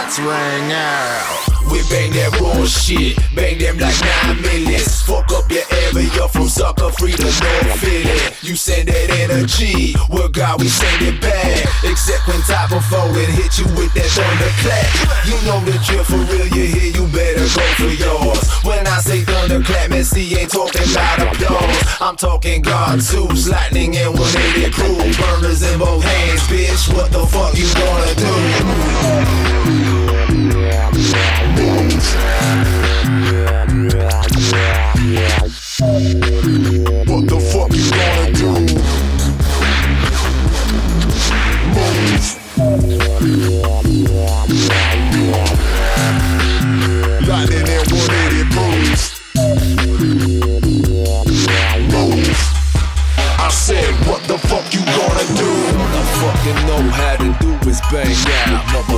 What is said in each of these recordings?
shots ring out. We bang that raw shit, bang them like nine millions. Fuck up your area from sucker free to North Philly. You send that energy, well God we send it back. Except when top of four and hit you with that thunderclap. You know the drill for real, you hear you better go for yours. When I say thunderclap, man, see ain't talking about applause. I'm talking God Zeus, lightning and 180 crew, burners in both hands, bitch. What the fuck you gonna do? What the fuck you gonna do? Move. Lightning and 180 moves. Move. I said, what the fuck you gonna do? All I fucking know how to do is bang out,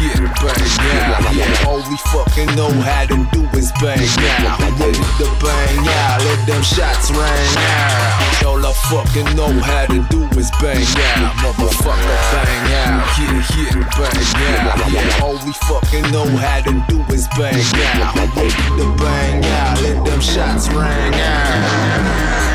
yeah, bang out. Yeah, all we fucking know how to do is bang out. Ready to bang out, let them shots ring out. All I fucking know how to do is bang out, motherfucker bang out. Yeah, yeah, bang out. Yeah, all we fucking know how to do is bang out. Ready to bang out, let them shots ring out.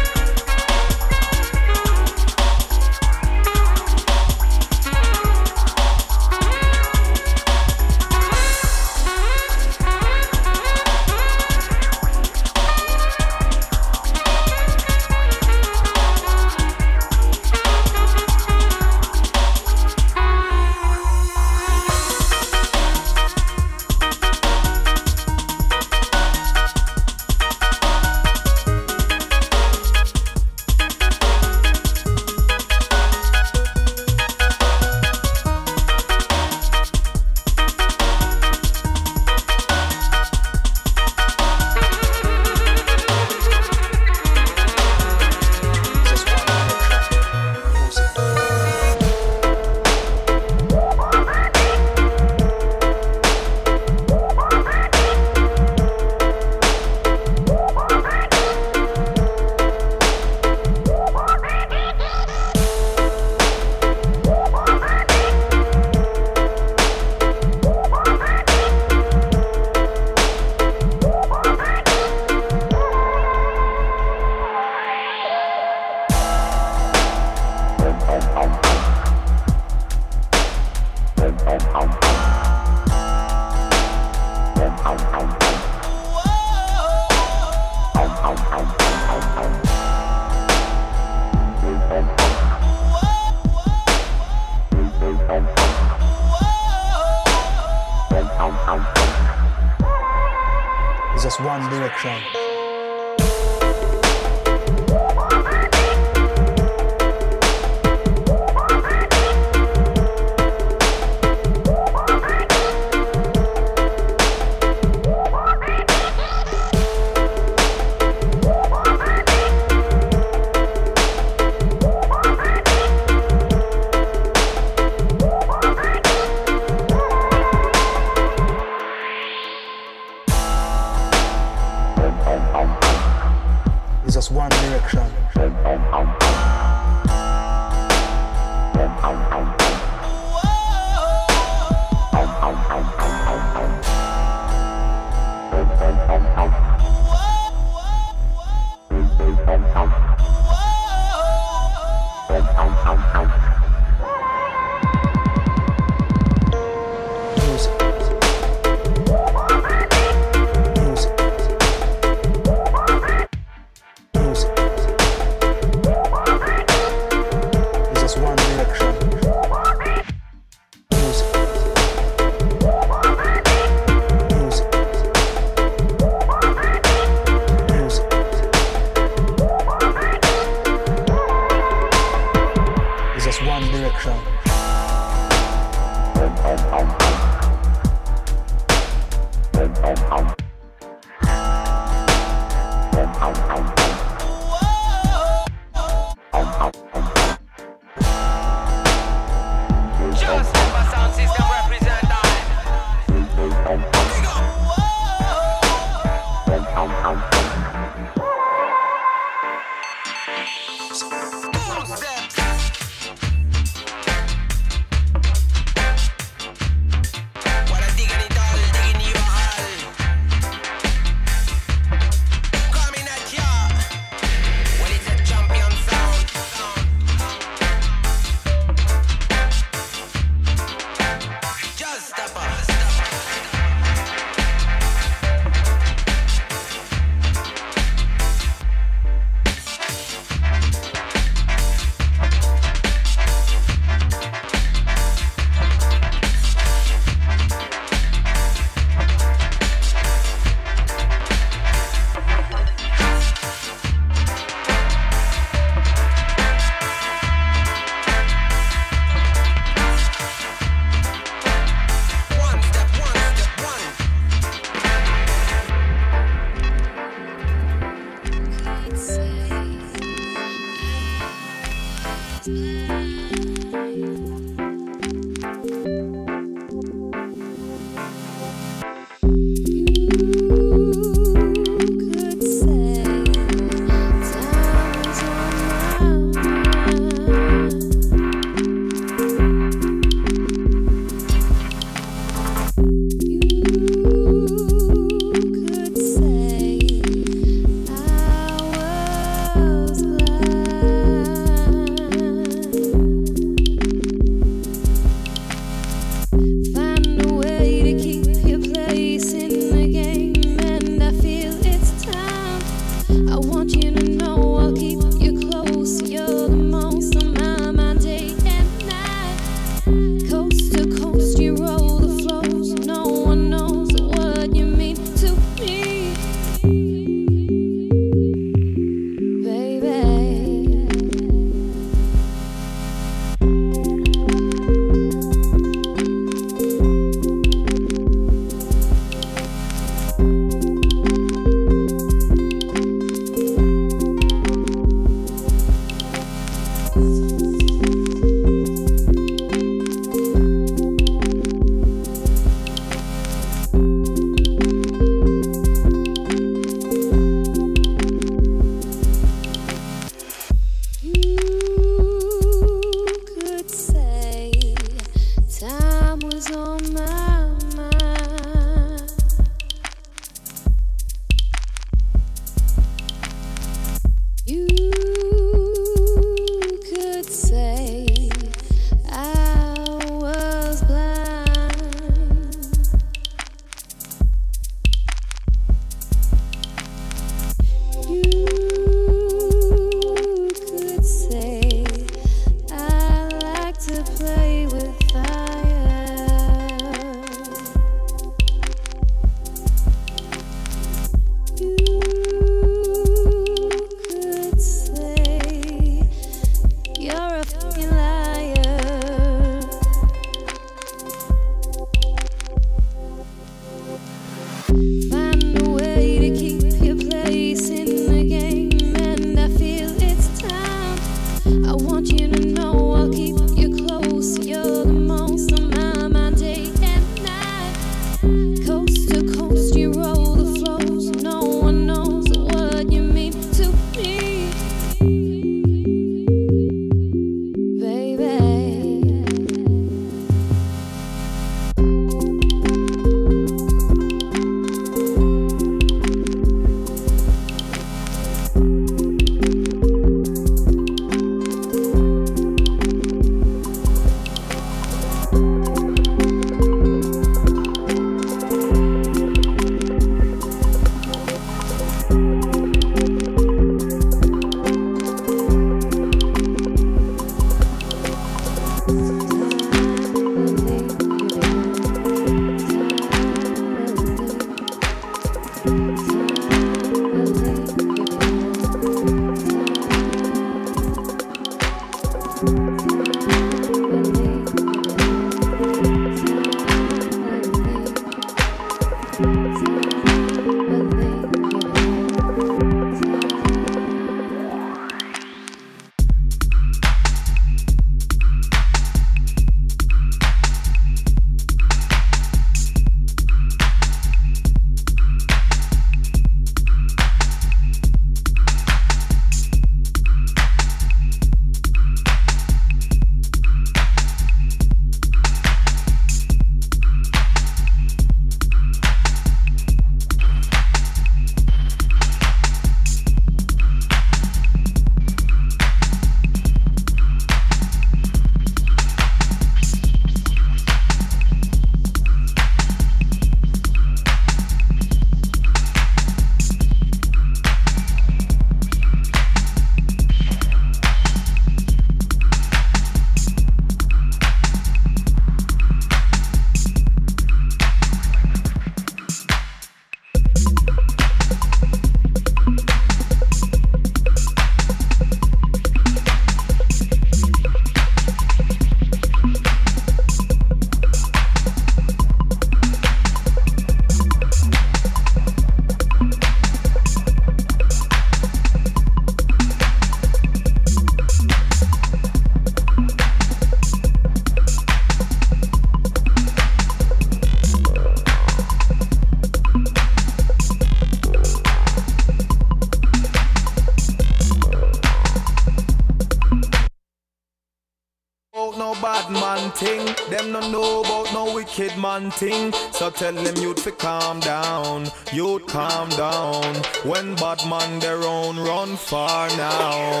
Man ting. So tell them you'd fi calm down, you'd calm down. When bad man their own run far now.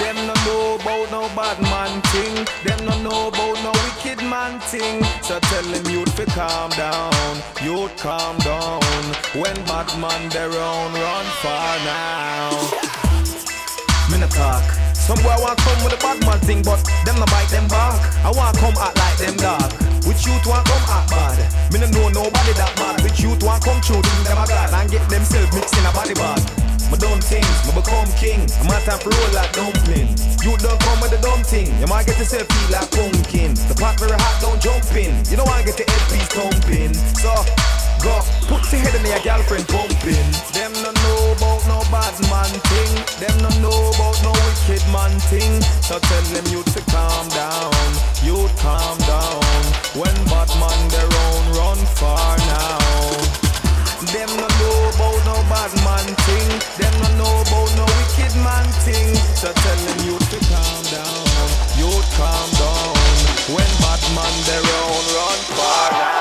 Them no know about no bad man thing. Them no know about no wicked man thing. So tell them you'd fi calm down, you'd calm down. When bad man their own run far now. No talk. Some boy want come with a bad man thing, but them no bite them back. I want come act like them dog. Which youth want come act bad? Me no know nobody that bad. Which youth want come true, think them a god and get themselves mixed in a body bag. My dumb things, me become king. I'm a time for roll like dumpling. You don't come with the dumb thing. You might get yourself feel like pumpkin. The pot very hot, don't jump in. You don't wanna get the headpiece thumping. So go put your head in your girlfriend pumping. Them no know about no bad man thing. Them no know about no wicked man thing. So tell them you to calm down. You calm down. When bad man their own run far now. Them no know about no bad man thing. Them no know about no wicked man thing. So tell them you to calm down. You calm down. When bad man their own run far now.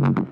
Mm-hmm.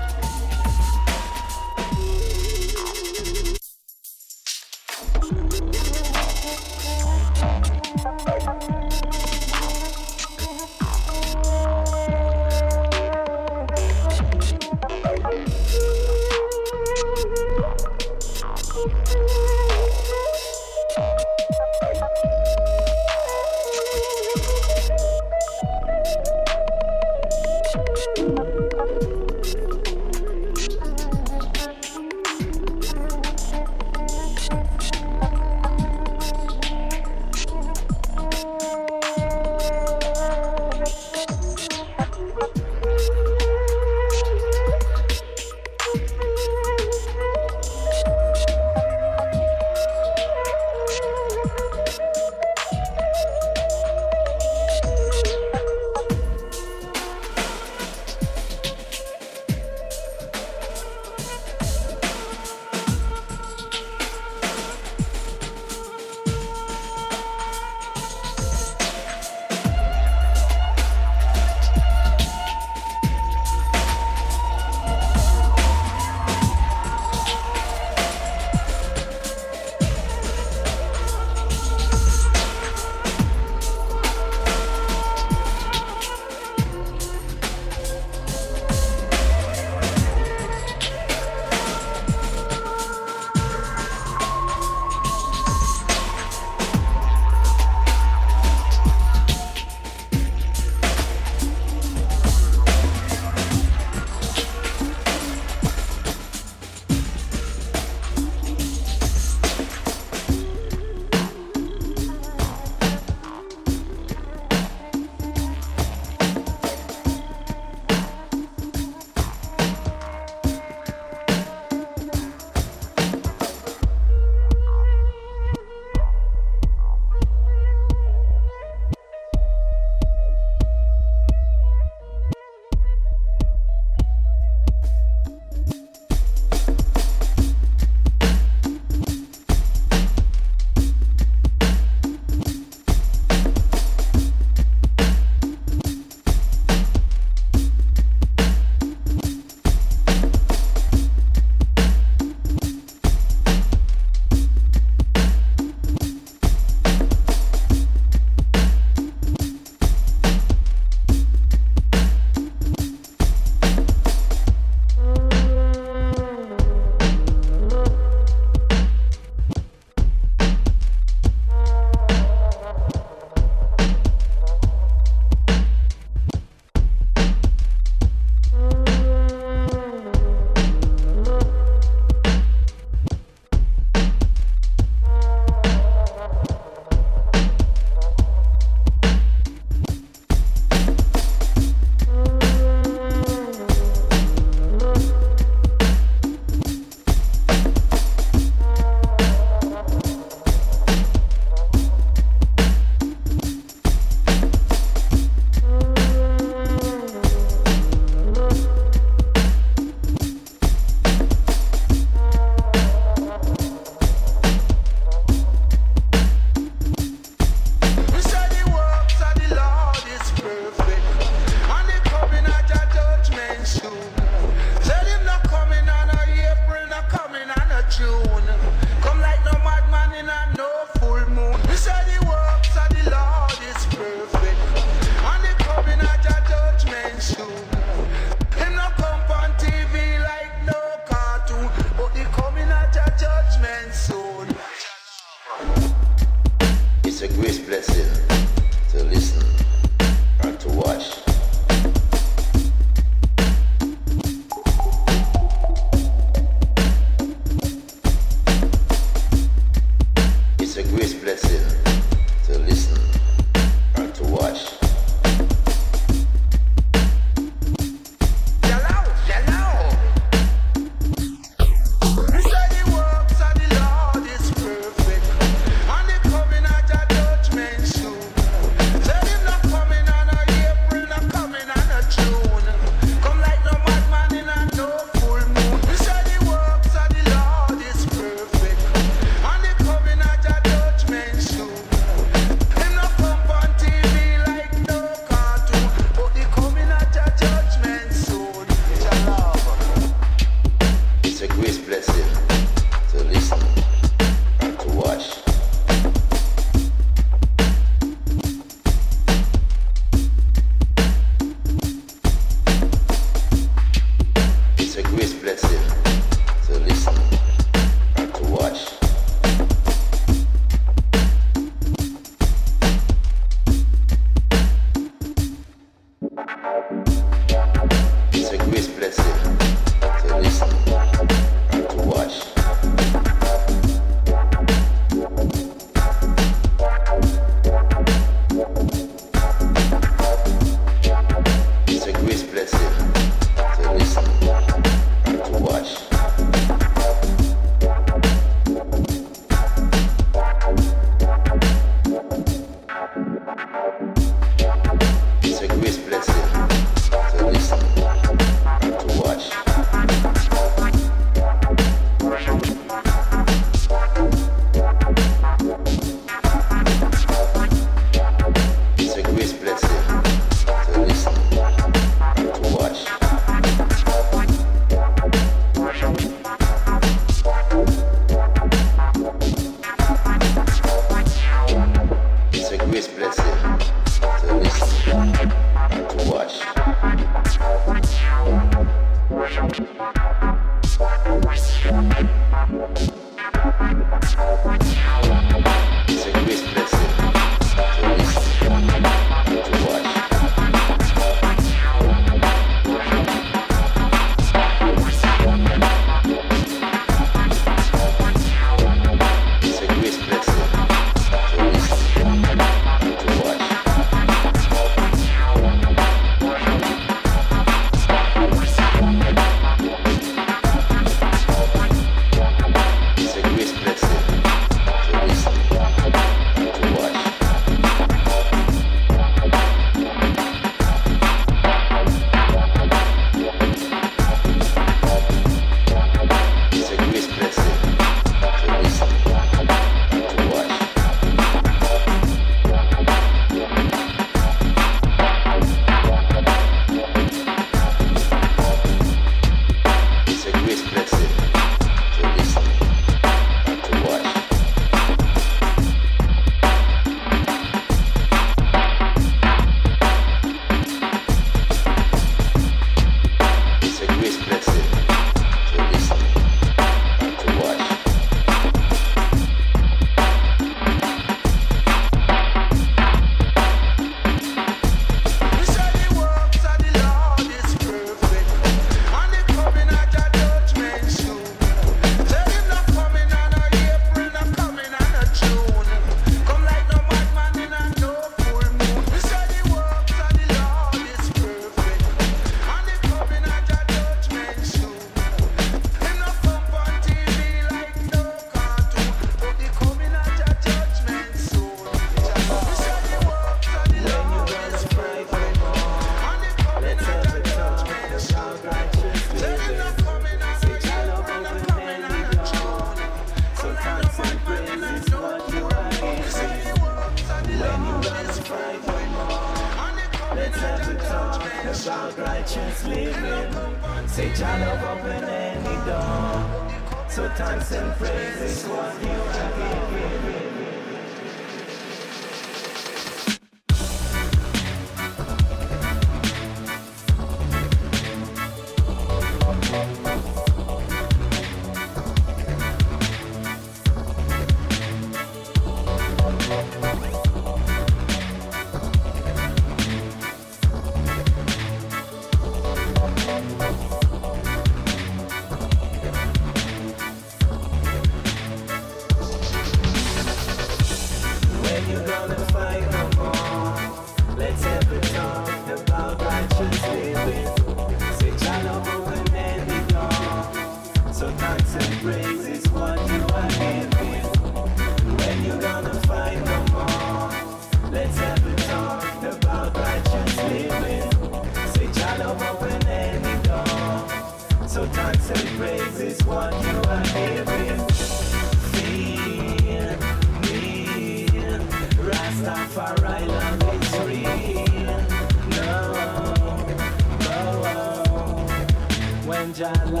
When Jah